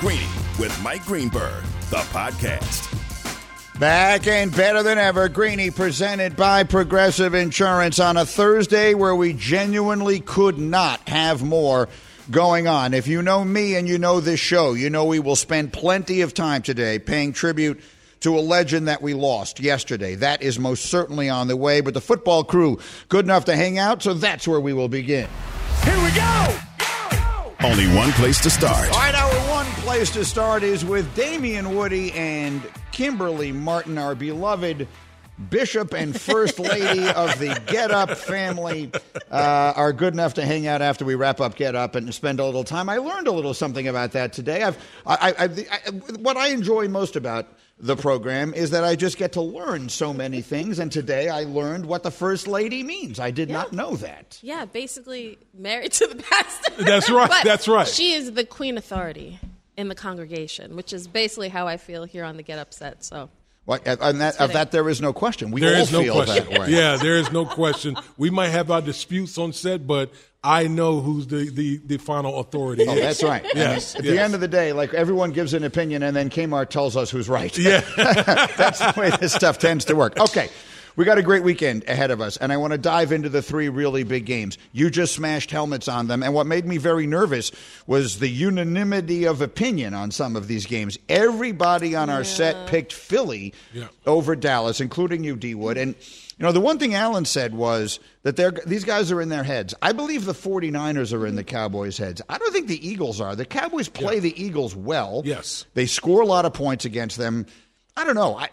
Greeny with Mike Greenberg, the podcast. Back and better than ever, Greeny presented by Progressive Insurance on a Thursday where we genuinely could not have more going on. If you know me and you know this show, you know we will spend plenty of time today paying tribute to a legend that we lost yesterday. That is most certainly on the way, but the football crew good enough to hang out, so that's where we will begin. Here we go! Only one place to start. All right, our one place to start is with Damien Woody and Kimberley Martin, our beloved Bishop and First Lady of the Get Up family, uh, are good enough to hang out after we wrap up Get Up and spend a little time. I learned a little something about that today. I've, I, I, I, what I enjoy most about the program is that I just get to learn so many things. And today I learned what the First Lady means. I did Yeah. not know that. Yeah, basically married to the pastor. That's right, that's right. She is the queen authority in the congregation, which is basically how I feel here on the Get Up set. So What, and that, of that, there is no question. We There all is no feel question. that way. Yeah, there is no question. We might have our disputes on set, but I know who's the, the, the final authority. Oh, is. that's right. Yes, At yes. the end of the day, like everyone gives an opinion, and then Kmart tells us who's right. Yeah. That's the way this stuff tends to work. Okay. We got a great weekend ahead of us, and I want to dive into the three really big games. You just smashed helmets on them, and what made me very nervous was the unanimity of opinion on some of these games. Everybody on our set picked Philly Yeah. over Dallas, including you, D Wood. And, you know, the one thing Allen said was that they're, these guys are in their heads. I believe the 49ers are in the Cowboys' heads. I don't think the Eagles are. The Cowboys play the Eagles well. Yes. They score a lot of points against them. I don't know. I,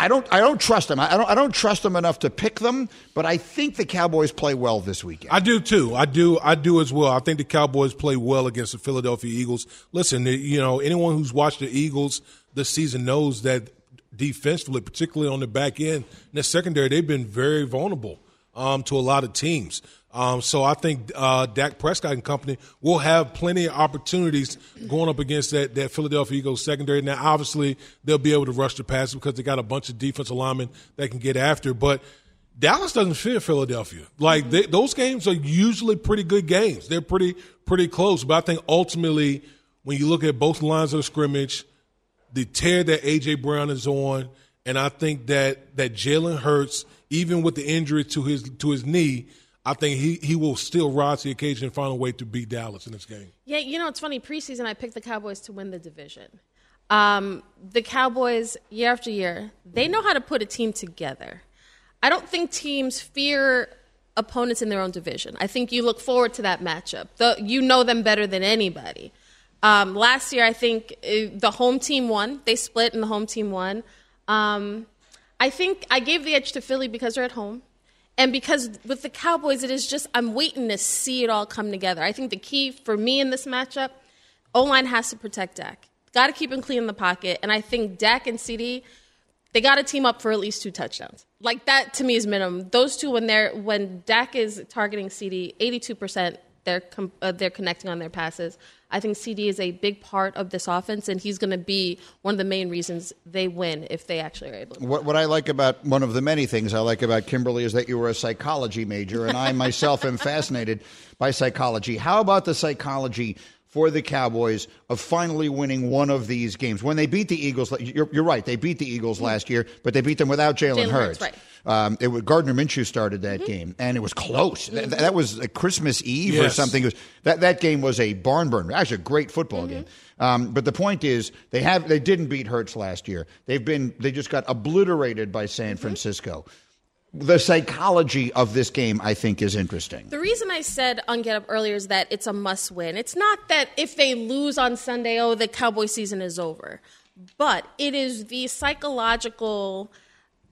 I don't. I don't trust them. I don't. I don't trust them enough to pick them. But I think the Cowboys play well this weekend. I do too. I do. I do as well. I think the Cowboys play well against the Philadelphia Eagles. Listen, you know, anyone who's watched the Eagles this season knows that defensively, particularly on the back end, in the secondary, they've been very vulnerable um, to a lot of teams. Um, so I think uh, Dak Prescott and company will have plenty of opportunities going up against that, that Philadelphia Eagles secondary. Now, obviously, they'll be able to rush the passes because they got a bunch of defensive linemen that can get after. But Dallas doesn't fear Philadelphia. Like they, those games are usually pretty good games. They're pretty pretty close. But I think ultimately, when you look at both lines of the scrimmage, the tear that AJ Brown is on, and I think that that Jalen Hurts, even with the injury to his to his knee, I think he he will still rise to the occasion and find a way to beat Dallas in this game. yeah, you know it's funny. Preseason, I picked the Cowboys to win the division. Um, the Cowboys, year after year, they know how to put a team together. I don't think teams fear opponents in their own division. I think you look forward to that matchup. The, you know them better than anybody. Um, last year, I think uh, the home team won. They split, and the home team won. Um, I think I gave the edge to Philly because they're at home. And because with the Cowboys, it is just, I'm waiting to see it all come together. I think the key for me in this matchup, O line has to protect Dak. Got to keep him clean in the pocket. And I think Dak and CD, they got to team up for at least two touchdowns. Like that to me is minimum. Those two, when they're when Dak is targeting CD, 82% they're com- uh, they're connecting on their passes. I think CD is a big part of this offense, and he's going to be one of the main reasons they win if they actually are able. to. What, what I like about one of the many things I like about Kimberley is that you were a psychology major, and I myself am fascinated by psychology. How about the psychology for the Cowboys of finally winning one of these games? When they beat the Eagles, you're, you're right, they beat the Eagles last year, but they beat them without Jalen Jalen Hurts. Hurts, right. Um, it was Gardner Minshew started that game, and it was close. Th- that was a Christmas Eve or something. It was, that that game was a barn burner. Actually, a great football game. Um, but the point is, they have they didn't beat Hurts last year. They've been they just got obliterated by San Francisco. The psychology of this game, I think, is interesting. The reason I said on Get Up earlier is that it's a must win. It's not that if they lose on Sunday, oh, the Cowboy season is over. But it is the psychological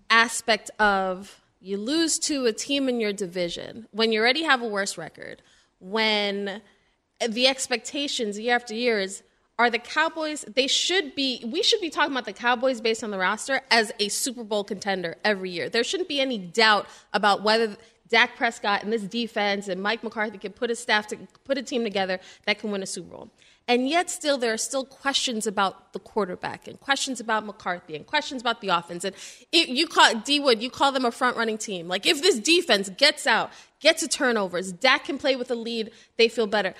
aspect of you lose to a team in your division when you already have a worse record, when the expectations year after year is are the Cowboys they should be we should be talking about the Cowboys based on the roster as a Super Bowl contender every year. There shouldn't be any doubt about whether Dak Prescott and this defense and Mike McCarthy can put a staff to put a team together that can win a Super Bowl. And yet still there are still questions about the quarterback and questions about McCarthy and questions about the offense. And it, you call D Wood, you call them a front running team. Like if this defense gets out, gets to turnovers, Dak can play with a lead, they feel better.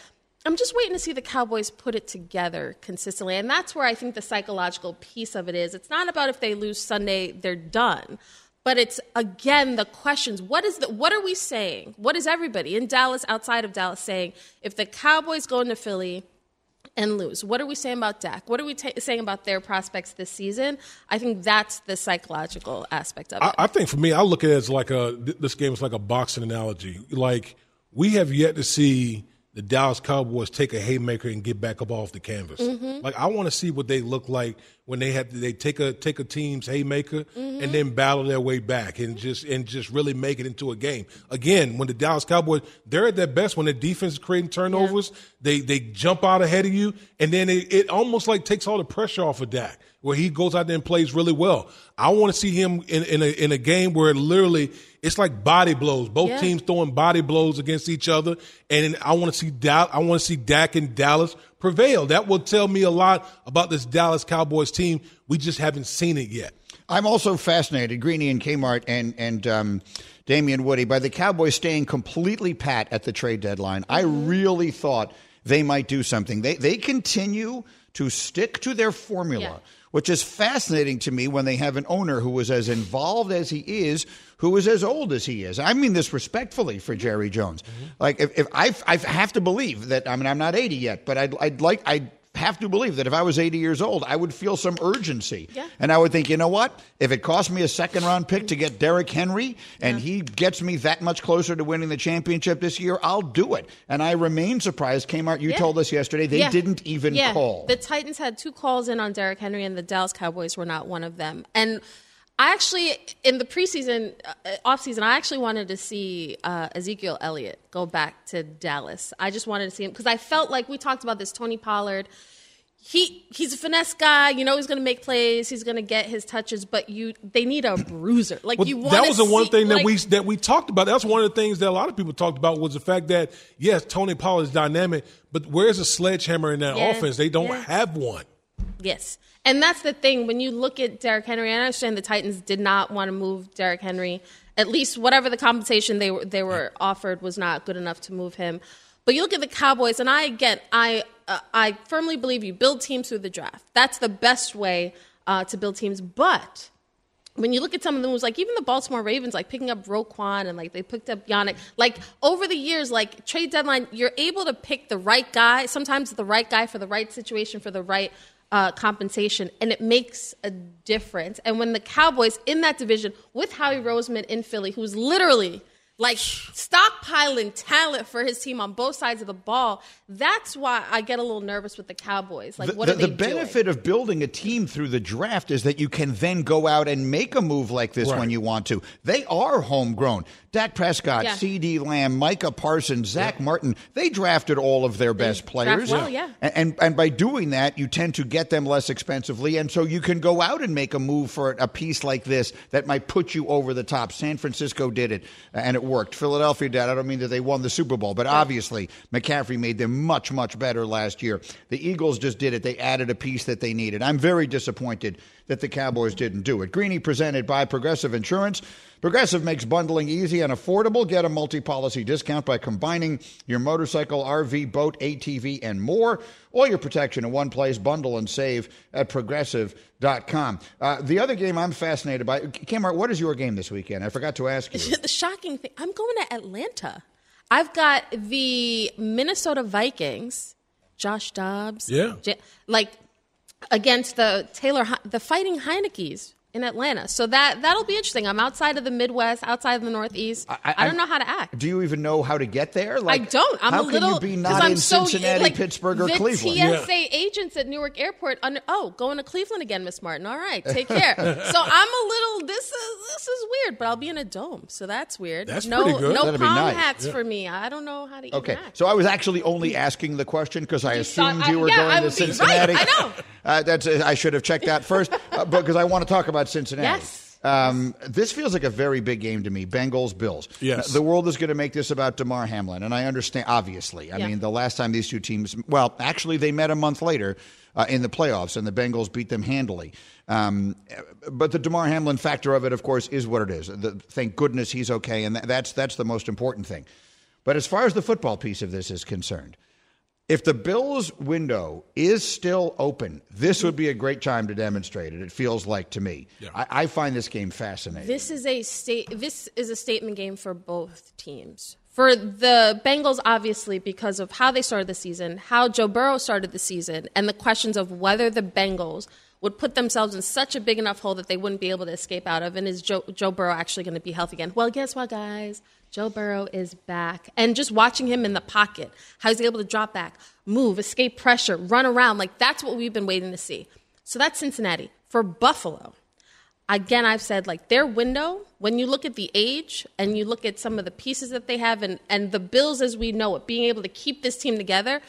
I'm just waiting to see the Cowboys put it together consistently. And that's where I think the psychological piece of it is. It's not about if they lose Sunday, they're done. But it's again the questions. What is the what are we saying? What is everybody in Dallas, outside of Dallas, saying? If the Cowboys go into Philly and lose, what are we saying about Dak? What are we ta saying about their prospects this season? I think that's the psychological aspect of it. I, I think for me, I look at it as like a this game is like a boxing analogy. Like we have yet to see the Dallas Cowboys take a haymaker and get back up off the canvas. Mm-hmm. Like I want to see what they look like when they have to, they take a take a team's haymaker mm-hmm. and then battle their way back and just and just really make it into a game. Again, when the Dallas Cowboys they're at their best when the defense is creating turnovers, yeah. they they jump out ahead of you and then it, it almost like takes all the pressure off of Dak where he goes out there and plays really well. I want to see him in, in a in a game where it literally it's like body blows. Both yeah. teams throwing body blows against each other, and I want to see Dal- I want to see Dak and Dallas prevail. That will tell me a lot about this Dallas Cowboys team. We just haven't seen it yet. I'm also fascinated, Greeny and Kmart and and um, Damien Woody, by the Cowboys staying completely pat at the trade deadline. I mm-hmm. really thought they might do something. They they continue to stick to their formula. Yeah which is fascinating to me when they have an owner who is as involved as he is, who is as old as he is. I mean this respectfully for Jerry Jones. Mm-hmm. Like if, if I, I have to believe that I mean I'm not 80 yet, but I'd, I'd like I have to believe that if I was 80 years old, I would feel some urgency. Yeah. And I would think, you know what? If it cost me a second round pick to get Derrick Henry and yeah. he gets me that much closer to winning the championship this year, I'll do it. And I remain surprised. Kmart, you yeah. told us yesterday they didn't even call. The Titans had two calls in on Derrick Henry, and the Dallas Cowboys were not one of them. And I actually, in the preseason, uh, offseason, I actually wanted to see uh, Ezekiel Elliott go back to Dallas. I just wanted to see him because I felt like we talked about this Tony Pollard. He he's a finesse guy. You know he's going to make plays. He's going to get his touches, but you they need a bruiser. Like well, you want. That was the see, one thing like, that we that we talked about. That's one of the things that a lot of people talked about was the fact that yes, Tony Pollard is dynamic, but where's a sledgehammer in that yeah, offense? They don't yeah. have one. Yes. And that's the thing. When you look at Derrick Henry, I understand the Titans did not want to move Derrick Henry. At least whatever the compensation they were they were offered was not good enough to move him. But you look at the Cowboys, and I again, I uh, I firmly believe you build teams through the draft. That's the best way uh, to build teams. But when you look at some of the moves, like even the Baltimore Ravens, like picking up Roquan and like they picked up Yannick, like over the years, like trade deadline, you're able to pick the right guy, sometimes the right guy for the right situation, for the right uh, compensation, and it makes a difference. And when the Cowboys in that division with Howie Roseman in Philly, who's literally like stockpiling talent for his team on both sides of the ball. That's why I get a little nervous with the Cowboys. Like, the, what the, are they The benefit doing? of building a team through the draft is that you can then go out and make a move like this right. when you want to. They are homegrown. Dak Prescott, yeah. CeeDee Lamb, Micah Parsons, Zach yeah. Martin, they drafted all of their they best players. Well, yeah. And, and, and by doing that, you tend to get them less expensively. And so you can go out and make a move for a piece like this that might put you over the top. San Francisco did it, and it worked. Philadelphia did. I don't mean that they won the Super Bowl, but obviously McCaffrey made them much, much better last year. The Eagles just did it. They added a piece that they needed. I'm very disappointed that the Cowboys didn't do it. Greeny presented by Progressive Insurance. Progressive makes bundling easy and affordable. Get a multi policy discount by combining your motorcycle, RV, boat, ATV, and more. All your protection in one place. Bundle and save at progressive.com. Uh, the other game I'm fascinated by, Kmart, what is your game this weekend? I forgot to ask you. the shocking thing, I'm going to Atlanta. I've got the Minnesota Vikings, Josh Dobbs. Yeah. like against the Taylor, the Fighting Heinickes in Atlanta. So that that'll be interesting. I'm outside of the Midwest, outside of the Northeast. I, I, I don't know how to act. Do you even know how to get there? Like, I don't. I'm how a little. Can you be not I'm in so, Cincinnati, like, Pittsburgh, or the Cleveland? TSA yeah. agents at Newark Airport. Under, oh, going to Cleveland again, Miss Martin. All right, take care. so I'm a little. This is this is weird, but I'll be in a dome, so that's weird. That's no, pretty good. No That'd palm nice. hats yeah. for me. I don't know how to. Okay, so I was actually only asking the question because I assumed thought, you were yeah, going I to Cincinnati. Right, I know. Uh, that's I should have checked that first, uh, because I want to talk about Cincinnati. Yes. Um, this feels like a very big game to me. Bengals, Bills. Yes. The world is going to make this about Damar Hamlin, and I understand. Obviously, I yeah. mean, the last time these two teams, well, actually, they met a month later uh, in the playoffs, and the Bengals beat them handily. Um, but the Damar Hamlin factor of it, of course, is what it is. The, thank goodness he's okay, and that's that's the most important thing. But as far as the football piece of this is concerned, If the Bills' window is still open, this would be a great time to demonstrate it. It feels like to me. Yeah. I, I find this game fascinating. This is a state. This is a statement game for both teams. For the Bengals, obviously, because of how they started the season, how Joe Burrow started the season, and the questions of whether the Bengals would put themselves in such a big enough hole that they wouldn't be able to escape out of. And is Joe, Joe Burrow actually going to be healthy again? Well, guess what, guys? Joe Burrow is back. And just watching him in the pocket, how he's able to drop back, move, escape pressure, run around, like that's what we've been waiting to see. So that's Cincinnati. For Buffalo, again, I've said like their window, when you look at the age and you look at some of the pieces that they have and, and the Bills as we know it, being able to keep this team together,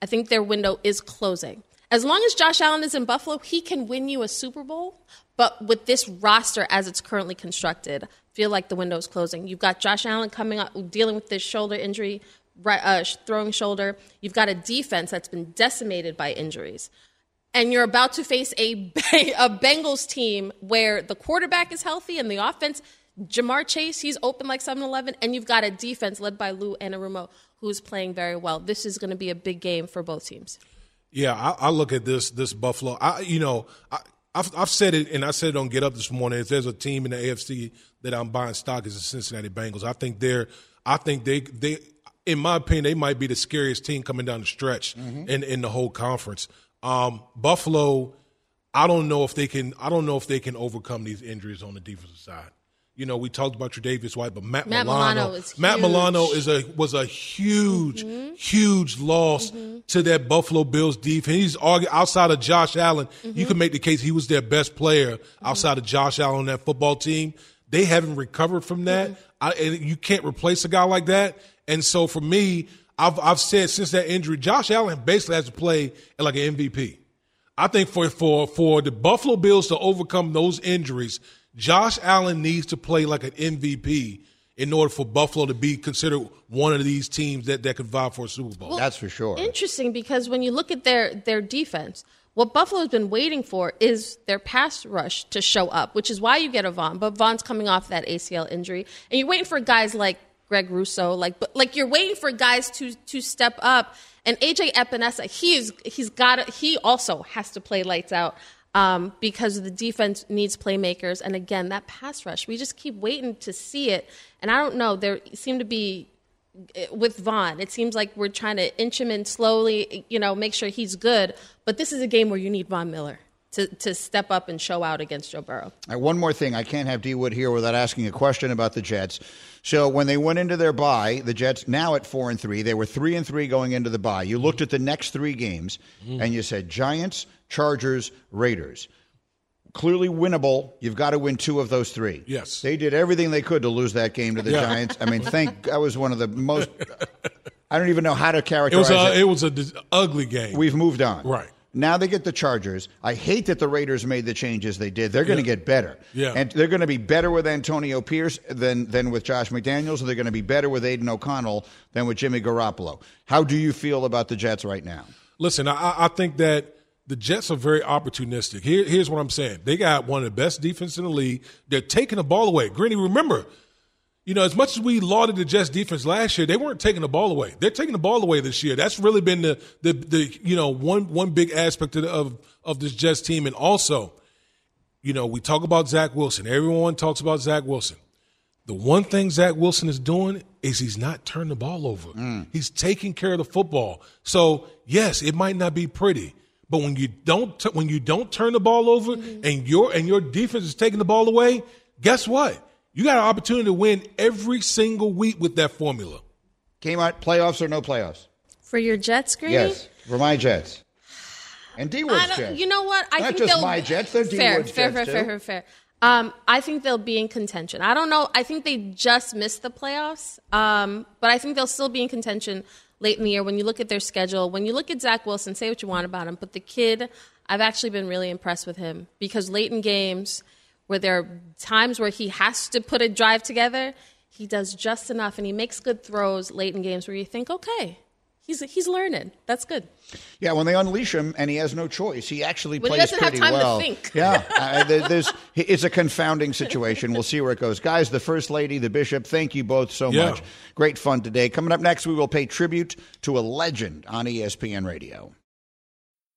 I think their window is closing. As long as Josh Allen is in Buffalo, he can win you a Super Bowl. But with this roster as it's currently constructed, feel like the window is closing. You've got Josh Allen coming up, dealing with this shoulder injury, right, uh, throwing shoulder. You've got a defense that's been decimated by injuries and you're about to face a, a Bengals team where the quarterback is healthy and the offense, Ja'Marr Chase, he's open like 7 Eleven, and you've got a defense led by Lou Anarumo who's playing very well. This is going to be a big game for both teams. Yeah, I, I look at this this Buffalo. I you know I. I've, I've said it, and I said it on Get Up this morning. If there's a team in the AFC that I'm buying stock, is the Cincinnati Bengals. I think they're, I think they, they, in my opinion, they might be the scariest team coming down the stretch in in the whole conference. Um, Buffalo, I don't know if they can. I don't know if they can overcome these injuries on the defensive side. You know, we talked about Tre'Davious White, but Matt, Matt Milano, Milano is Matt. Milano is a was a huge, mm-hmm. huge loss mm-hmm. to that Buffalo Bills defense. He's outside of Josh Allen. You can mm-hmm. make the case he was their best player outside of Josh Allen on that football team. They haven't recovered from that. I, and you can't replace a guy like that. And so for me, I've I've said since that injury, Josh Allen basically has to play like an MVP. I think for for for the Buffalo Bills to overcome those injuries, Josh Allen needs to play like an MVP in order for Buffalo to be considered one of these teams that, that could vie for a Super Bowl. That's for sure. Interesting because when you look at their their defense, what Buffalo's been waiting for is their pass rush to show up, which is why you get a Von. But Von's coming off that ACL injury, and you're waiting for guys like Greg Rousseau, like but like you're waiting for guys to to step up. And AJ Epenesa, he's he's got he also has to play lights out um, because the defense needs playmakers. And again, that pass rush, we just keep waiting to see it. And I don't know, there seem to be with Von. It seems like we're trying to inch him in slowly, you know, make sure he's good. But this is a game where you need Von Miller to, to step up and show out against Joe Burrow. All right, one more thing. I can't have D Wood here without asking a question about the Jets. So when they went into their bye, the Jets now at four and three, they were three and three going into the bye. You looked at the next three games and you said Giants, Chargers, Raiders. Clearly winnable. You've got to win two of those three. Yes. They did everything they could to lose that game to the Yeah. Giants. I mean, thank that was one of the most I don't even know how to It characterize was a it. it was a dis- ugly game. We've moved on. Right. Now they get the Chargers. I hate that the Raiders made the changes they did. They're going to get better. Yeah. And they're going to be better with Antonio Pierce than, than with Josh McDaniels. and They're going to be better with Aidan O'Connell than with Jimmy Garoppolo. How do you feel about the Jets right now? Listen, I, I think that the Jets are very opportunistic. Here, here's what I'm saying: they got one of the best defense in the league. They're taking the ball away. Greeny, remember, you know, as much as we lauded the Jets defense last year, they weren't taking the ball away. They're taking the ball away this year. That's really been the the, the you know one one big aspect of, of of this Jets team, and also, you know, we talk about Zach Wilson. Everyone talks about Zach Wilson. The one thing Zach Wilson is doing is he's not turning the ball over. Mm. He's taking care of the football. So yes, it might not be pretty, but when you don't t- when you don't turn the ball over and your and your defense is taking the ball away, guess what? You got an opportunity to win every single week with that formula. Came out playoffs or no playoffs? For your Jets, Grady? Yes, for my Jets. And D I Wood's don't, Jets. you know what? I Not think just they'll, my Jets, they're D fair, Wood's fair, Jets, fair, fair, too. fair, fair. Um, I think they'll be in contention. I don't know. I think they just missed the playoffs, um, but I think they'll still be in contention late in the year. When you look at their schedule, when you look at Zach Wilson, say what you want about him, but the kid, I've actually been really impressed with him because late in games where there are times where he has to put a drive together, he does just enough and he makes good throws late in games where you think, okay, he's he's learning. That's good. Yeah, when they unleash him and he has no choice, he actually When he plays doesn't have pretty time to well. think. Yeah, uh, there- there's it's a confounding situation. We'll see where it goes, guys. The first lady, the bishop. Thank you both so Yeah. much. Great fun today. Coming up next, we will pay tribute to a legend on ESPN Radio.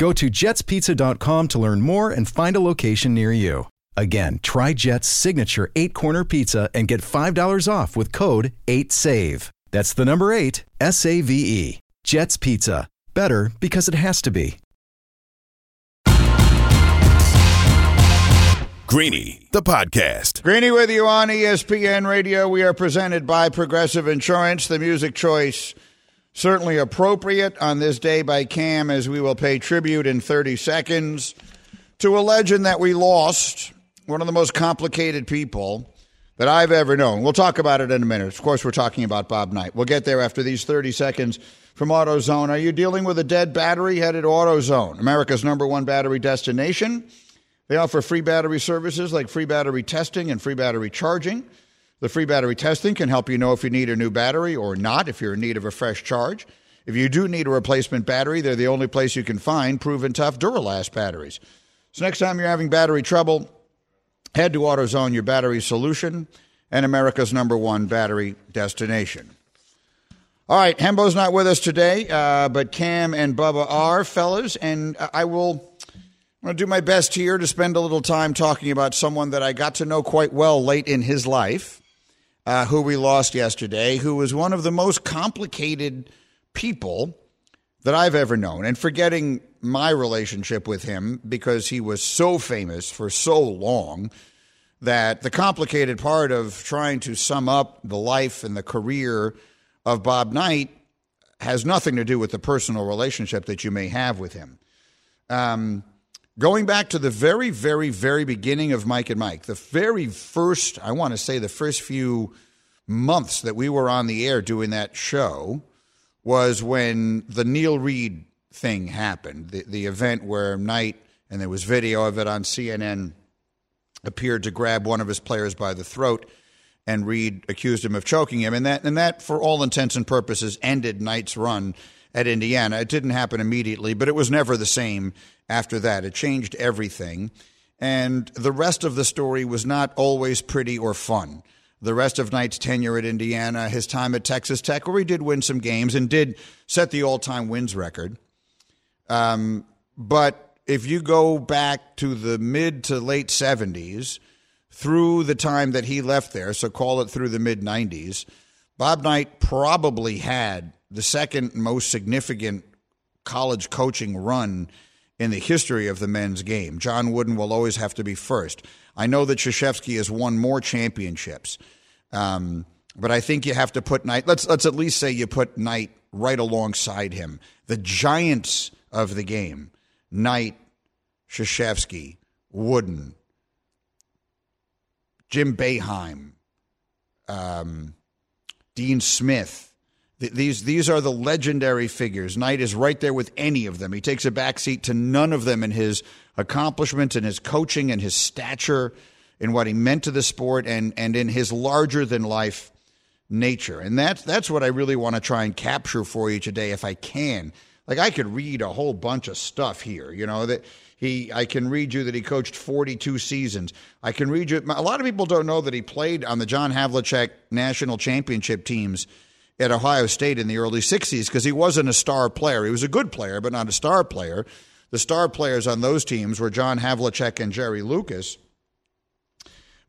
Go to jetspizza.com to learn more and find a location near you. Again, try Jet's signature eight corner pizza and get $5 off with code 8SAVE. That's the number eight, S A V E. Jet's Pizza. Better because it has to be. Greeny, the podcast. Greeny with you on ESPN Radio. We are presented by Progressive Insurance. The music choice certainly appropriate on this day by Cam, as we will pay tribute in 30 seconds to a legend that we lost, one of the most complicated people that I've ever known. We'll talk about it in a minute. Of course, we're talking about Bob Knight. We'll get there after these 30 seconds from AutoZone. Are you dealing with a dead battery? Headed to AutoZone, America's number one battery destination. They offer free battery services like free battery testing and free battery charging. The free battery testing can help you know if you need a new battery or not, if you're in need of a fresh charge. If you do need a replacement battery, they're the only place you can find proven tough Duralast batteries. So next time you're having battery trouble, head to AutoZone, your battery solution, and America's number one battery destination. All right, Hembo's not with us today, uh, but Cam and Bubba are, fellas, and I will. I'm going to do my best here to spend a little time talking about someone that I got to know quite well late in his life, uh, who we lost yesterday, who was one of the most complicated people that I've ever known. And forgetting my relationship with him because he was so famous for so long that the complicated part of trying to sum up the life and the career of Bob Knight has nothing to do with the personal relationship that you may have with him. Um, going back to the very, very, very beginning of Mike and Mike, the very first, I want to say the first few months that we were on the air doing that show was when the Neil Reed thing happened, the, the event where Knight, and there was video of it on CNN, appeared to grab one of his players by the throat and Reed accused him of choking him. And that, and that, for all intents and purposes, ended Knight's run at Indiana. It didn't happen immediately, but it was never the same after that. It changed everything. And the rest of the story was not always pretty or fun. The rest of Knight's tenure at Indiana, his time at Texas Tech, where he did win some games and did set the all time wins record. Um, but if you go back to the mid to late 70s, through the time that he left there, so call it through the mid 90s, Bob Knight probably had the second most significant college coaching run in the history of the men's game. John Wooden will always have to be first. I know that Krzyzewski has won more championships, um, but I think you have to put Knight. Let's let's at least say you put Knight right alongside him. The giants of the game: Knight, Krzyzewski, Wooden, Jim Boeheim, um, Dean Smith. Th- These these are the legendary figures. Knight is right there with any of them. He takes a backseat to none of them in his accomplishments and his coaching and his stature, in what he meant to the sport, and and in his larger than life nature. And that's that's what I really want to try and capture for you today, if I can. Like I could read a whole bunch of stuff here, you know, that he I can read you that he coached 42 seasons. I can read you a lot of people don't know that he played on the John Havlicek national championship teams at Ohio State in the early 60s because he wasn't a star player. He was a good player, but not a star player. The star players on those teams were John Havlicek and Jerry Lucas.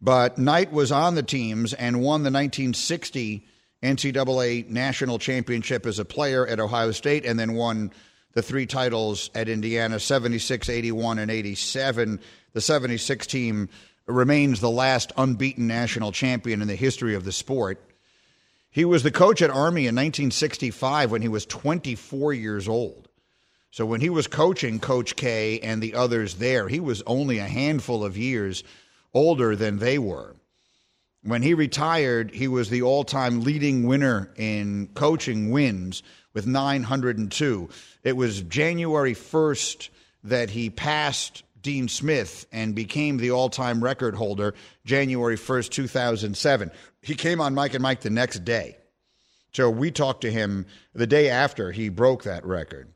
But Knight was on the teams and won the 1960 NCAA national championship as a player at Ohio State and then won the three titles at Indiana 76, 81, and 87. The 76 team remains the last unbeaten national champion in the history of the sport. He was the coach at Army in 1965 when he was 24 years old. So when he was coaching Coach K and the others there, he was only a handful of years older than they were. When he retired, he was the all time leading winner in coaching wins with 902. It was January 1st that he passed Dean Smith and became the all time record holder January 1st, 2007. He came on Mike and Mike the next day. So we talked to him the day after he broke that record.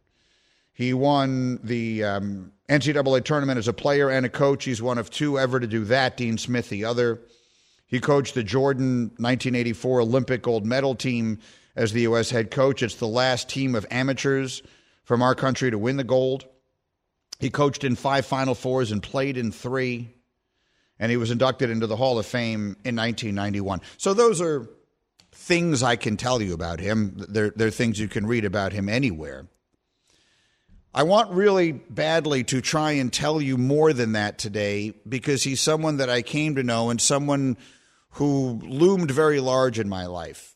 He won the um, NCAA tournament as a player and a coach. He's one of two ever to do that. Dean Smith, the other. He coached the Jordan 1984 Olympic gold medal team as the U.S. head coach. It's the last team of amateurs from our country to win the gold. He coached in five Final Fours and played in three. And he was inducted into the Hall of Fame in 1991. So those are things I can tell you about him. They're, they're things you can read about him anywhere. I want really badly to try and tell you more than that today because he's someone that I came to know and someone who loomed very large in my life.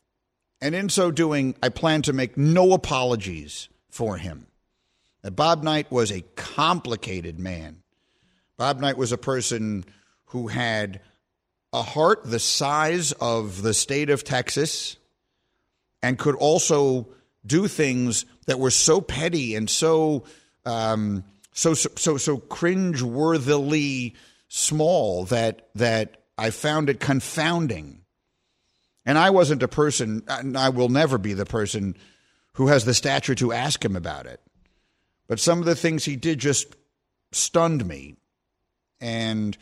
And in so doing, I plan to make no apologies for him. Bob Knight was a complicated man. Bob Knight was a person who had a heart the size of the state of Texas and could also do things that were so petty and so um, so so so cringe-worthily small that that I found it confounding. And I wasn't a person, and I will never be the person who has the stature to ask him about it. But some of the things he did just stunned me, and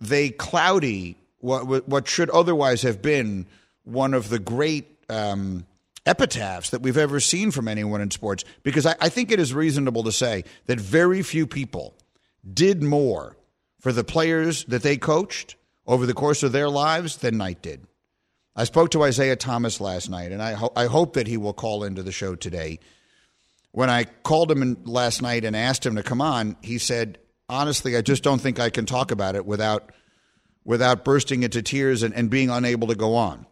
they cloudy what what should otherwise have been one of the great um, epitaphs that we've ever seen from anyone in sports because I, I, think it is reasonable to say that very few people did more for the players that they coached over the course of their lives than Knight did. I spoke to Isiah Thomas last night, and I, ho- I hope that he will call into the show today. When I called him last night and asked him to come on, he said, "Honestly, I just don't think I can talk about it without without bursting into tears and, and being unable to go on."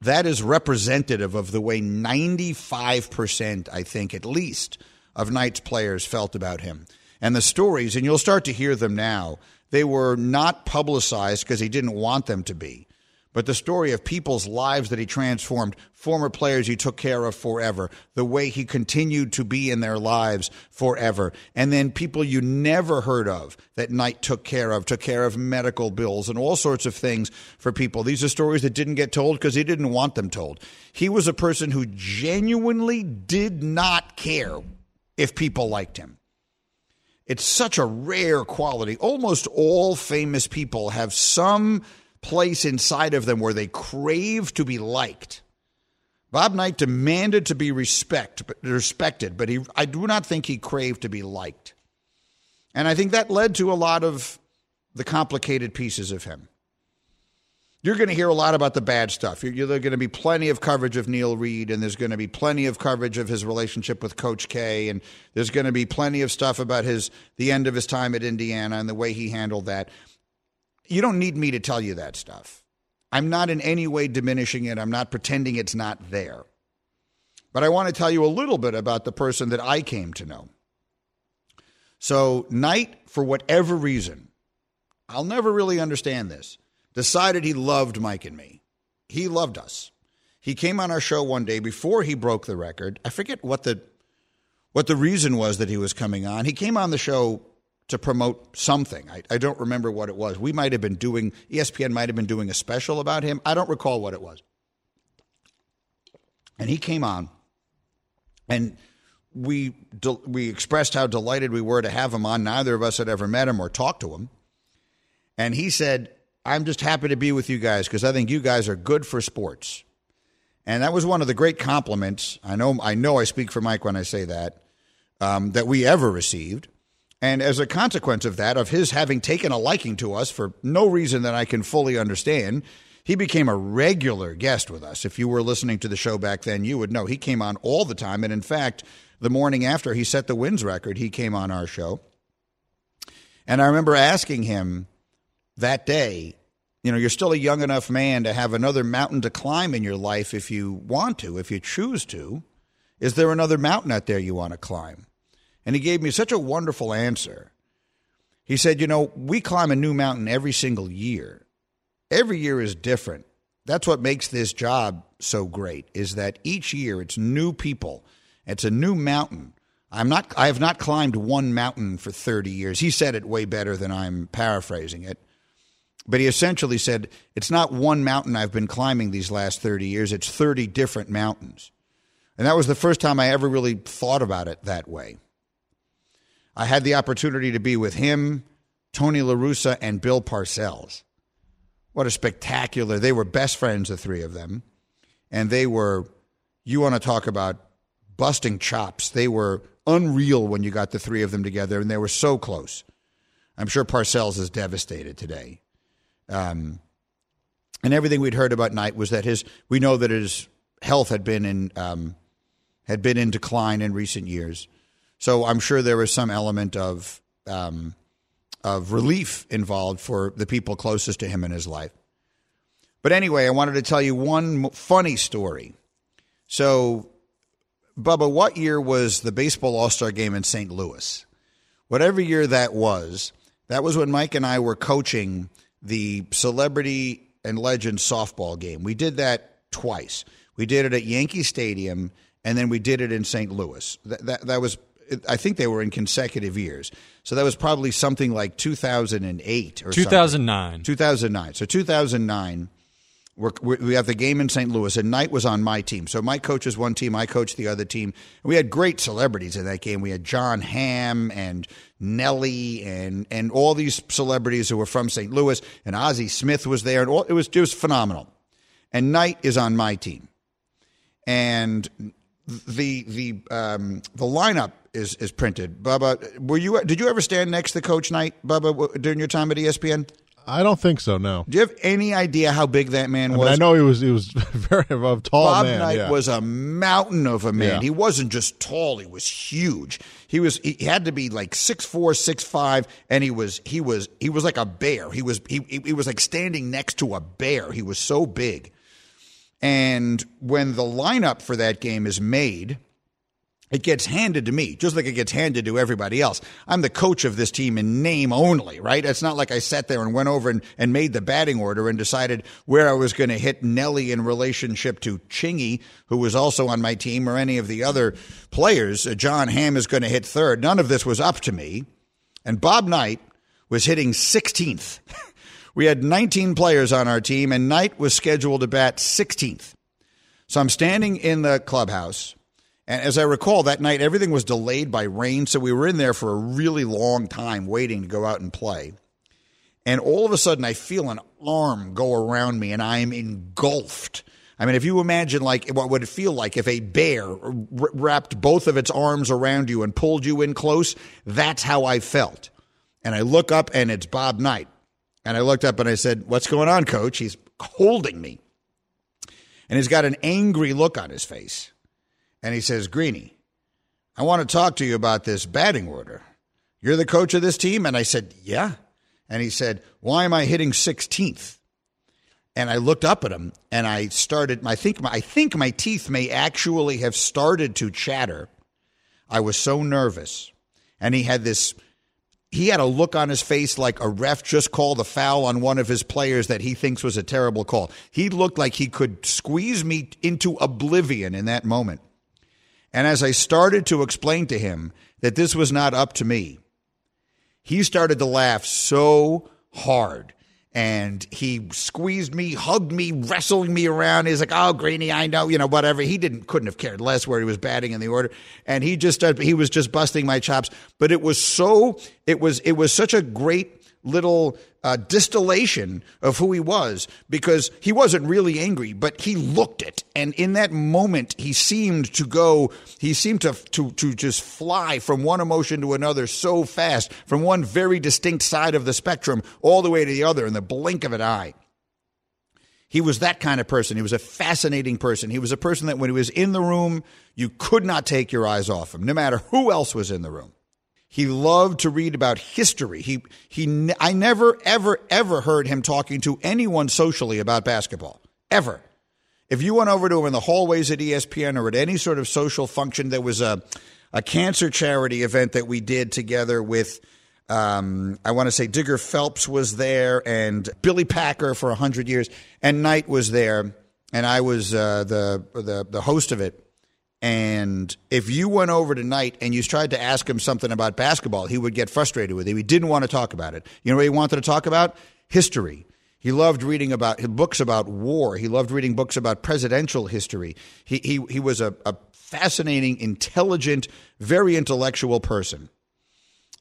that is representative of the way 95%, I think, at least, of Knight's players felt about him. And the stories, and you'll start to hear them now, they were not publicized because he didn't want them to be but the story of people's lives that he transformed, former players he took care of forever, the way he continued to be in their lives forever, and then people you never heard of that Knight took care of, took care of medical bills and all sorts of things for people. These are stories that didn't get told because he didn't want them told. He was a person who genuinely did not care if people liked him. It's such a rare quality. Almost all famous people have some place inside of them where they crave to be liked. Bob Knight demanded to be respect, respected, but he, I do not think he craved to be liked. And I think that led to a lot of the complicated pieces of him. You're going to hear a lot about the bad stuff. You're, there's going to be plenty of coverage of Neil Reed, and there's going to be plenty of coverage of his relationship with Coach K, and there's going to be plenty of stuff about his the end of his time at Indiana and the way he handled that. You don't need me to tell you that stuff. I'm not in any way diminishing it. I'm not pretending it's not there. But I want to tell you a little bit about the person that I came to know. So, Knight, for whatever reason, I'll never really understand this, decided he loved Mike and me. He loved us. He came on our show one day before he broke the record. I forget what the what the reason was that he was coming on. He came on the show to promote something. I, I don't remember what it was. We might have been doing, ESPN might have been doing a special about him. I don't recall what it was. And he came on, and we we expressed how delighted we were to have him on. Neither of us had ever met him or talked to him, and he said, "I'm just happy to be with you guys because I think you guys are good for sports." And that was one of the great compliments. I know I know I speak for Mike when I say that um, that we ever received. And as a consequence of that, of his having taken a liking to us for no reason that I can fully understand, he became a regular guest with us. If you were listening to the show back then, you would know he came on all the time. And in fact, the morning after he set the wins record, he came on our show. And I remember asking him that day, you know, you're still a young enough man to have another mountain to climb in your life if you want to, if you choose to. Is there another mountain out there you want to climb? And he gave me such a wonderful answer. He said, You know, we climb a new mountain every single year. Every year is different. That's what makes this job so great, is that each year it's new people, it's a new mountain. I'm not I have not climbed one mountain for 30 years. He said it way better than I'm paraphrasing it. But he essentially said, It's not one mountain I've been climbing these last 30 years, it's 30 different mountains. And that was the first time I ever really thought about it that way. I had the opportunity to be with him, Tony La Russa, and Bill Parcells. What a spectacular. They were best friends, the three of them. And they were, you want to talk about busting chops. They were unreal when you got the three of them together, and they were so close. I'm sure Parcells is devastated today. Um, and everything we'd heard about Knight was that his, we know that his health had been in, um, had been in decline in recent years. So I'm sure there was some element of um, of relief involved for the people closest to him in his life. But anyway, I wanted to tell you one funny story. So, Bubba, what year was the baseball All Star game in St. Louis? Whatever year that was, that was when Mike and I were coaching the celebrity and legend softball game. We did that twice. We did it at Yankee Stadium, and then we did it in St. Louis. That, that, that was I think they were in consecutive years. So that was probably something like 2008 or 2009. Something. 2009. So 2009, we're, we have the game in St. Louis, and Knight was on my team. So Mike coaches one team, I coached the other team. We had great celebrities in that game. We had Jon Hamm and Nelly and and all these celebrities who were from St. Louis, and Ozzie Smith was there, and all, it was it was phenomenal. And Knight is on my team, and the the um, the lineup is is printed. Bubba, were you did you ever stand next to Coach Knight, Bubba, during your time at ESPN? I don't think so. No. Do you have any idea how big that man I was? Mean, I know he was. He was very a tall Bob man. Knight yeah. was a mountain of a man. Yeah. He wasn't just tall; he was huge. He was. He had to be like six four, six five, and he was. He was. He was like a bear. He was. He, he was like standing next to a bear. He was so big. And when the lineup for that game is made, it gets handed to me, just like it gets handed to everybody else. I'm the coach of this team in name only, right? It's not like I sat there and went over and, and made the batting order and decided where I was going to hit Nelly in relationship to Chingy, who was also on my team, or any of the other players. Uh, Jon Hamm is going to hit third. None of this was up to me. And Bob Knight was hitting 16th. we had 19 players on our team, and Knight was scheduled to bat 16th. So I'm standing in the clubhouse. And as I recall, that night everything was delayed by rain, so we were in there for a really long time waiting to go out and play. And all of a sudden, I feel an arm go around me, and I am engulfed. I mean, if you imagine like what would it feel like if a bear wrapped both of its arms around you and pulled you in close, that's how I felt. And I look up, and it's Bob Knight. And I looked up and I said, "What's going on, Coach?" He's holding me, and he's got an angry look on his face and he says, Greeny, I want to talk to you about this batting order. You're the coach of this team? And I said, Yeah. And he said, Why am I hitting 16th? And I looked up at him and I started, I think I think my teeth may actually have started to chatter. I was so nervous. And he had this, he had a look on his face like a ref just called a foul on one of his players that he thinks was a terrible call. He looked like he could squeeze me into oblivion in that moment. And as I started to explain to him that this was not up to me, he started to laugh so hard. and he squeezed me, hugged me, wrestling me around. He's like, "Oh, Greeny, I know, you know, whatever." He didn't, couldn't have cared less where he was batting in the order, and he just, he was just busting my chops. But it was so, it was, it was such a great little uh, distillation of who he was because he wasn't really angry, but he looked it, and in that moment, he seemed to go. He seemed to to to just fly from one emotion to another so fast, from one very distinct side of the spectrum all the way to the other in the blink of an eye. He was that kind of person. He was a fascinating person. He was a person that when he was in the room, you could not take your eyes off him, no matter who else was in the room. He loved to read about history. He, he, I never, ever, ever heard him talking to anyone socially about basketball. Ever. If you went over to him in the hallways at ESPN or at any sort of social function, there was a, a cancer charity event that we did together with, um, I want to say Digger Phelps was there and Billy Packer for 100 years, and Knight was there, and I was uh, the, the, the host of it. And if you went over to Knight and you tried to ask him something about basketball, he would get frustrated with you. He didn't want to talk about it. You know what he wanted to talk about? History. He loved reading about books about war. He loved reading books about presidential history. He, he, he was a, a fascinating, intelligent, very intellectual person.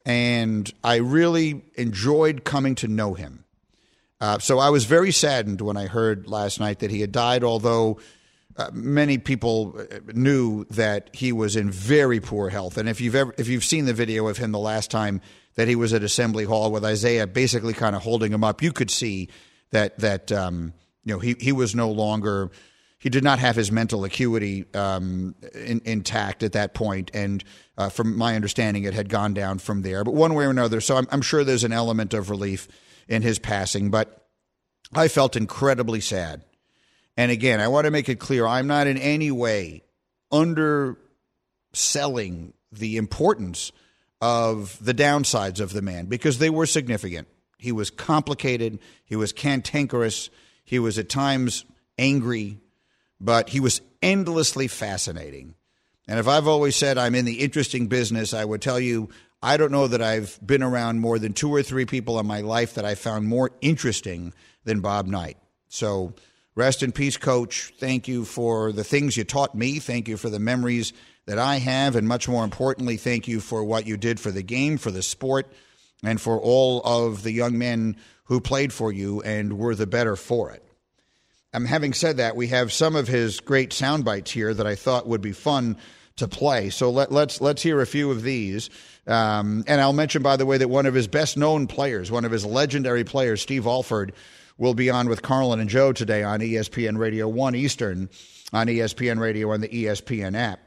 And I really enjoyed coming to know him. Uh, so I was very saddened when I heard last night that he had died, although uh, many people uh, knew that he was in very poor health. And if you've ever, if you've seen the video of him the last time that he was at Assembly Hall with Isiah, basically kind of holding him up, you could see that that um, you know he he was no longer he did not have his mental acuity um, in, intact at that point, and uh, from my understanding, it had gone down from there. But one way or another, so I'm, I'm sure there's an element of relief in his passing, but I felt incredibly sad and again, I want to make it clear I'm not in any way underselling the importance of the downsides of the man because they were significant. He was complicated, he was cantankerous, he was at times angry, but he was endlessly fascinating. And if I've always said I'm in the interesting business, I would tell you I don't know that I've been around more than two or three people in my life that I found more interesting than Bob Knight. So Rest in peace, coach. Thank you for the things you taught me. Thank you for the memories that I have. And much more importantly, thank you for what you did for the game, for the sport, and for all of the young men who played for you and were the better for it. Um, having said that, we have some of his great sound bites here that I thought would be fun to play. So let, us let's, let's hear a few of these. Um, and I'll mention, by the way, that one of his best known players, one of his legendary players, Steve Alford, will be on with Carlin and Joe today on ESPN Radio 1 Eastern on ESPN Radio and the ESPN app.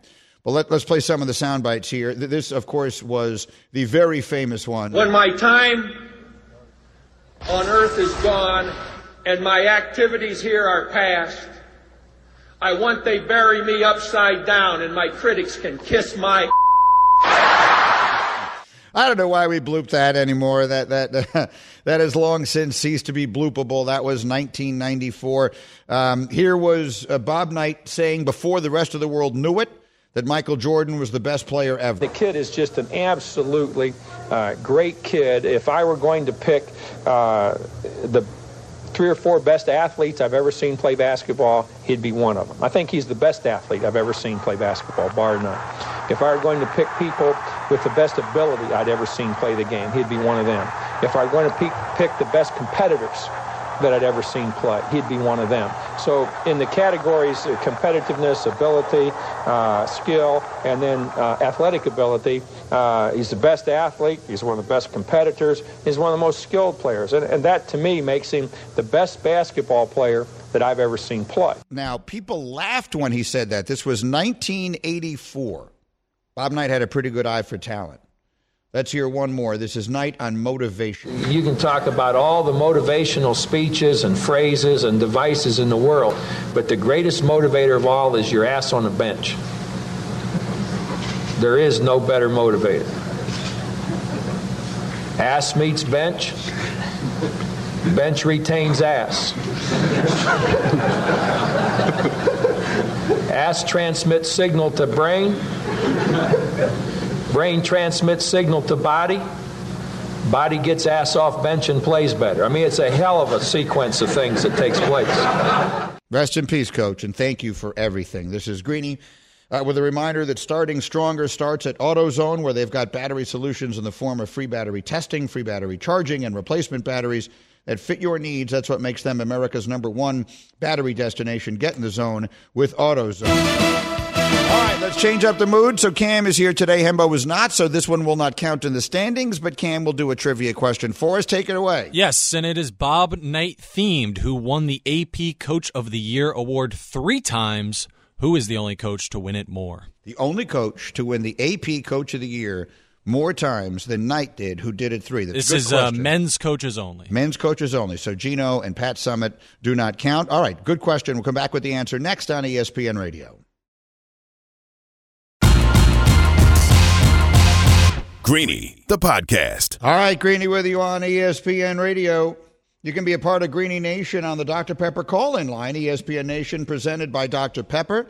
But let, us play some of the sound bites here. This, of course, was the very famous one. When my time on earth is gone and my activities here are past, I want they bury me upside down and my critics can kiss my I don't know why we blooped that anymore. That that that has long since ceased to be bloopable. That was 1994. Um, here was uh, Bob Knight saying before the rest of the world knew it that Michael Jordan was the best player ever. The kid is just an absolutely uh, great kid. If I were going to pick uh, the three or four best athletes I've ever seen play basketball, he'd be one of them. I think he's the best athlete I've ever seen play basketball, bar none. If I were going to pick people with the best ability I'd ever seen play the game, he'd be one of them. If I were going to pick, the best competitors that I'd ever seen play. He'd be one of them. So in the categories of competitiveness, ability, uh, skill, and then uh, athletic ability, uh, he's the best athlete. He's one of the best competitors. He's one of the most skilled players. And, and that, to me, makes him the best basketball player that I've ever seen play. Now, people laughed when he said that. This was 1984. Bob Knight had a pretty good eye for talent. Let's hear one more. This is Knight on motivation. You can talk about all the motivational speeches and phrases and devices in the world, but the greatest motivator of all is your ass on the bench. There is no better motivator. Ass meets bench, bench retains ass. ass transmits signal to brain Brain transmits signal to body. body gets ass off bench and plays better. I mean, it's a hell of a sequence of things that takes place. Rest in peace, coach, and thank you for everything. This is Greeny. Uh, with a reminder that starting stronger starts at AutoZone, where they've got battery solutions in the form of free battery testing, free battery charging, and replacement batteries that fit your needs. That's what makes them America's number one battery destination. Get in the zone with AutoZone. All right, let's change up the mood. So Cam is here today. Hembo was not, so this one will not count in the standings, but Cam will do a trivia question for us. Take it away. Yes, and it is Bob Knight themed, who won the AP Coach of the Year award three times. Who is the only coach to win it more? The only coach to win the AP Coach of the Year more times than Knight did, who did it three. That's this is uh, men's coaches only. Men's coaches only. So Gino and Pat Summitt do not count. All right, good question. We'll come back with the answer next on ESPN Radio. Greeny, the podcast. All right, Greeny with you on ESPN Radio. You can be a part of Greeny Nation on the Dr. Pepper call in line, ESPN Nation presented by Dr. Pepper.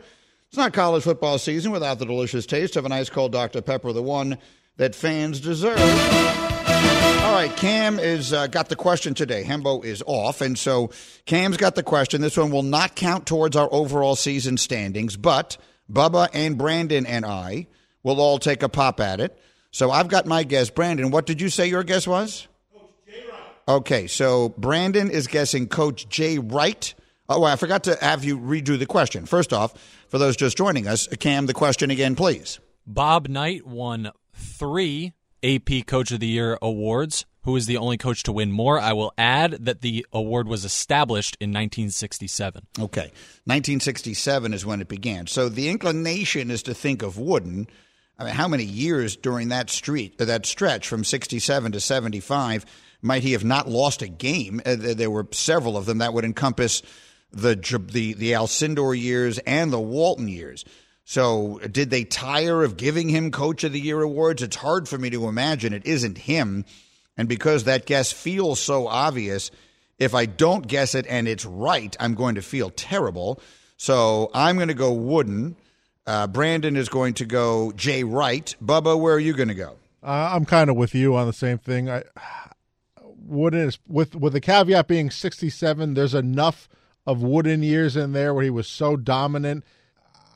It's not college football season without the delicious taste of an ice cold Dr. Pepper, the one that fans deserve. All right, Cam is uh, got the question today. Hembo is off, and so Cam's got the question. This one will not count towards our overall season standings, but Bubba and Brandon and I will all take a pop at it. So I've got my guess. Brandon, what did you say your guess was? Coach Jay Wright. Okay, so Brandon is guessing Coach Jay Wright. Oh, I forgot to have you redo the question. First off, for those just joining us, Cam, the question again, please. Bob Knight won three AP Coach of the Year awards. Who is the only coach to win more? I will add that the award was established in 1967. Okay. 1967 is when it began. So the inclination is to think of Wooden. I mean, how many years during that street, that stretch from 67 to 75 might he have not lost a game? Uh, there were several of them that would encompass the the the Alcindor years and the Walton years. So, did they tire of giving him Coach of the Year awards? It's hard for me to imagine it isn't him. And because that guess feels so obvious, if I don't guess it and it's right, I'm going to feel terrible. So, I'm going to go Wooden. Uh, Brandon is going to go Jay Wright. Bubba, where are you going to go? Uh, I'm kind of with you on the same thing. I Wooden is with with the caveat being 67. There's enough of Wooden years in there where he was so dominant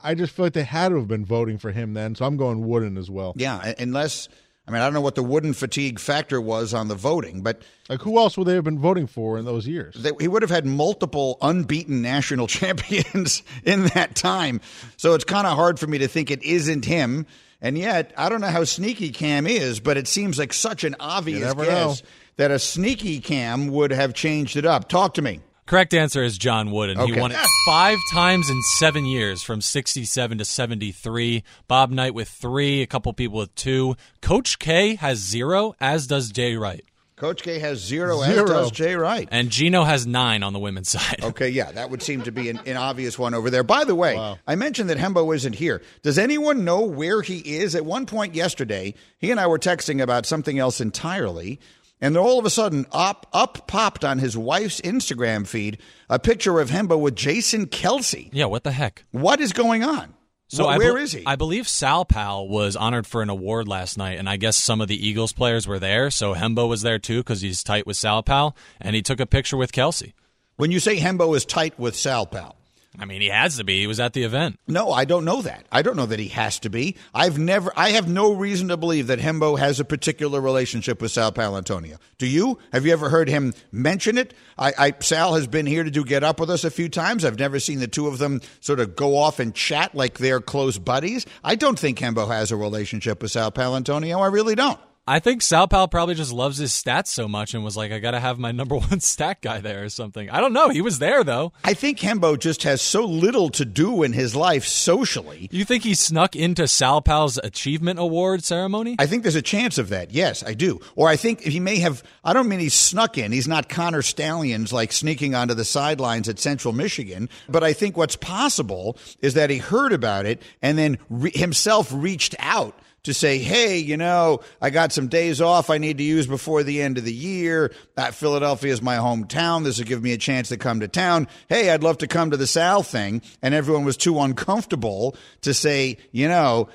I just feel like they had to have been voting for him then, so I'm going Wooden as well. Yeah, unless I mean I don't know what the Wooden fatigue factor was on the voting, but like who else would they have been voting for in those years? They, he would have had multiple unbeaten national champions in that time, so it's kind of hard for me to think it isn't him. And yet, I don't know how sneaky Cam is, but it seems like such an obvious guess know. that a sneaky Cam would have changed it up. Talk to me. Correct answer is John Wooden. Okay. He won it five times in seven years, from 67 to 73. Bob Knight with three, a couple people with two. Coach K has zero, as does Jay Wright. Coach K has zero, zero, as does Jay Wright. And Gino has nine on the women's side. Okay, yeah, that would seem to be an, an obvious one over there. By the way, wow. I mentioned that Hembo isn't here. Does anyone know where he is? At one point yesterday, he and I were texting about something else entirely. And then all of a sudden, up up popped on his wife's Instagram feed a picture of Hembo with Jason Kelce. Yeah, what the heck? What is going on? So well, where be- is he? I believe Sal Pal was honored for an award last night, and I guess some of the Eagles players were there. So Hembo was there too because he's tight with Sal Pal, and he took a picture with Kelsey. When you say Hembo is tight with Sal Pal, I mean, he has to be. He was at the event. No, I don't know that. I don't know that he has to be. I've never. I have no reason to believe that Hembo has a particular relationship with Sal Paolantonio. Do you? Have you ever heard him mention it? I, I Sal has been here to do get up with us a few times. I've never seen the two of them sort of go off and chat like they're close buddies. I don't think Hembo has a relationship with Sal Paolantonio. I really don't. I think Sal Pal probably just loves his stats so much and was like, I got to have my number one stat guy there or something. I don't know. He was there, though. I think Hembo just has so little to do in his life socially. You think he snuck into Sal Pal's Achievement Award ceremony? I think there's a chance of that. Yes, I do. Or I think he may have, I don't mean he snuck in. He's not Connor Stalions like sneaking onto the sidelines at Central Michigan. But I think what's possible is that he heard about it and then re- himself reached out to say, hey, you know, I got some days off I need to use before the end of the year. That Philadelphia is my hometown. This will give me a chance to come to town. Hey, I'd love to come to the Sal thing. And everyone was too uncomfortable to say, you know,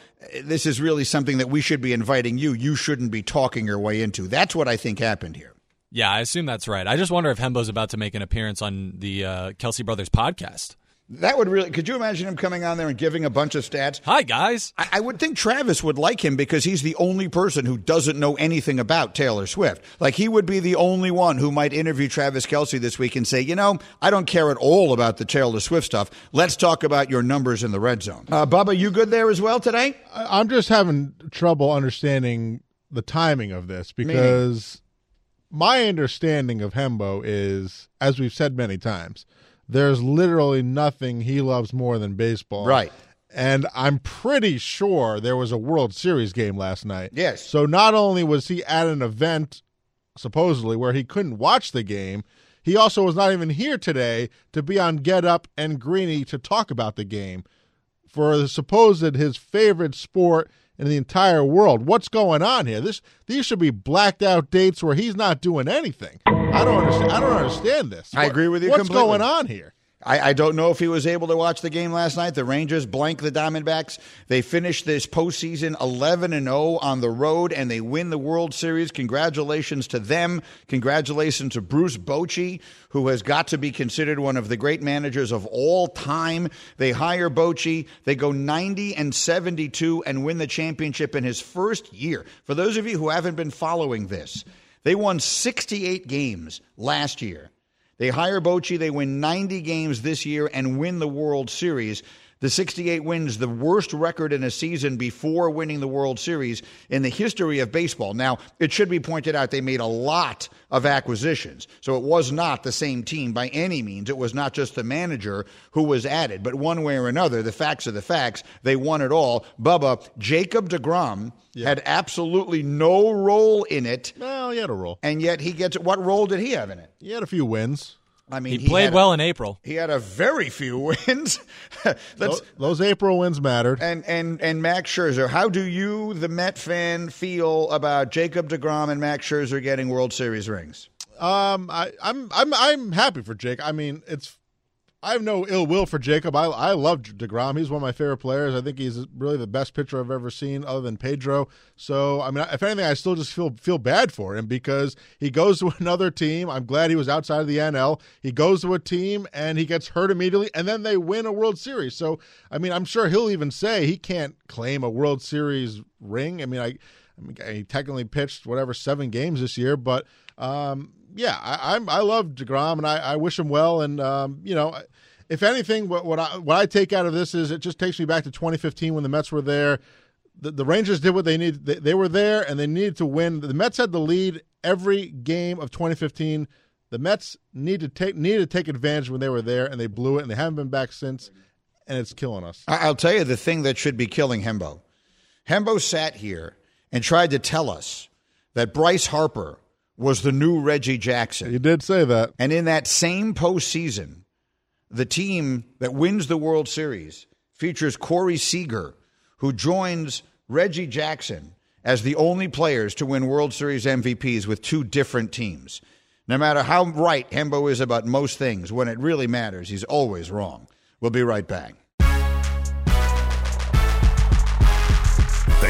this is really something that we should be inviting you. You shouldn't be talking your way into. That's what I think happened here. Yeah, I assume that's right. I just wonder if Hembo's about to make an appearance on the uh, Kelce Brothers podcast. That would really. Could you imagine him coming on there and giving a bunch of stats? Hi, guys. I, I, would think Travis would like him because he's the only person who doesn't know anything about Taylor Swift. Like he would be the only one who might interview Travis Kelce this week and say, you know, I don't care at all about the Taylor Swift stuff. Let's talk about your numbers in the red zone. Uh, Bubba, you good there as well today? I'm just having trouble understanding the timing of this because Meaning? my understanding of Hembo is, as we've said many times there's literally nothing he loves more than baseball. Right. And I'm pretty sure there was a World Series game last night. Yes. So not only was he at an event, supposedly, where he couldn't watch the game, he also was not even here today to be on Get Up and Greeny to talk about the game for the supposed his favorite sport in the entire world. What's going on here? This these should be blacked out dates where he's not doing anything. I don't understand. I don't understand this. I agree with you. What's completely. going on here? I, I, don't know if he was able to watch the game last night. The Rangers blank the Diamondbacks. They finished this postseason 11 and 0 on the road, and they win the World Series. Congratulations to them. Congratulations to Bruce Bochy, who has got to be considered one of the great managers of all time. They hire Bochy. They go 90 and 72 and win the championship in his first year. For those of you who haven't been following this, they won 68 games last year. They hire Bochy, they win 90 games this year and win the World Series. The 68 wins, the worst record in a season before winning the World Series in the history of baseball. Now, it should be pointed out they made a lot of acquisitions. So it was not the same team by any means. It was not just the manager who was added. But one way or another, the facts are the facts. They won it all. Bubba, Jacob deGrom yeah. had absolutely no role in it. Well, he had a role. And yet he gets what role did he have in it? He had a few wins. I mean, he, he played well a, in April. He had a very few wins. those, those, April wins mattered. And and and Max Scherzer, how do you, the Met fan, feel about Jacob deGrom and Max Scherzer getting World Series rings? Um, I, I'm I'm I'm happy for Jake. I mean, it's I have no ill will for Jacob. I I love deGrom. He's one of my favorite players. I think he's really the best pitcher I've ever seen, other than Pedro. So I mean, if anything, I still just feel feel bad for him because he goes to another team. I'm glad he was outside of the NL. He goes to a team and he gets hurt immediately, and then they win a World Series. So I mean, I'm sure he'll even say he can't claim a World Series ring. I mean, I. I mean, he technically pitched whatever seven games this year, but um, yeah, I, I'm I love deGrom and I, I wish him well. And um, you know, if anything, what, what I what I take out of this is it just takes me back to 2015 when the Mets were there. The, the Rangers did what they needed. They, they were there and they needed to win. The Mets had the lead every game of 2015. The Mets need to take needed to take advantage when they were there, and they blew it, and they haven't been back since, and it's killing us. I'll tell you the thing that should be killing Hembo. Hembo sat here and tried to tell us that Bryce Harper was the new Reggie Jackson. He did say that. And in that same postseason, the team that wins the World Series features Corey Seager, who joins Reggie Jackson as the only players to win World Series MVPs with two different teams. No matter how right Hembo is about most things, when it really matters, he's always wrong. We'll be right back.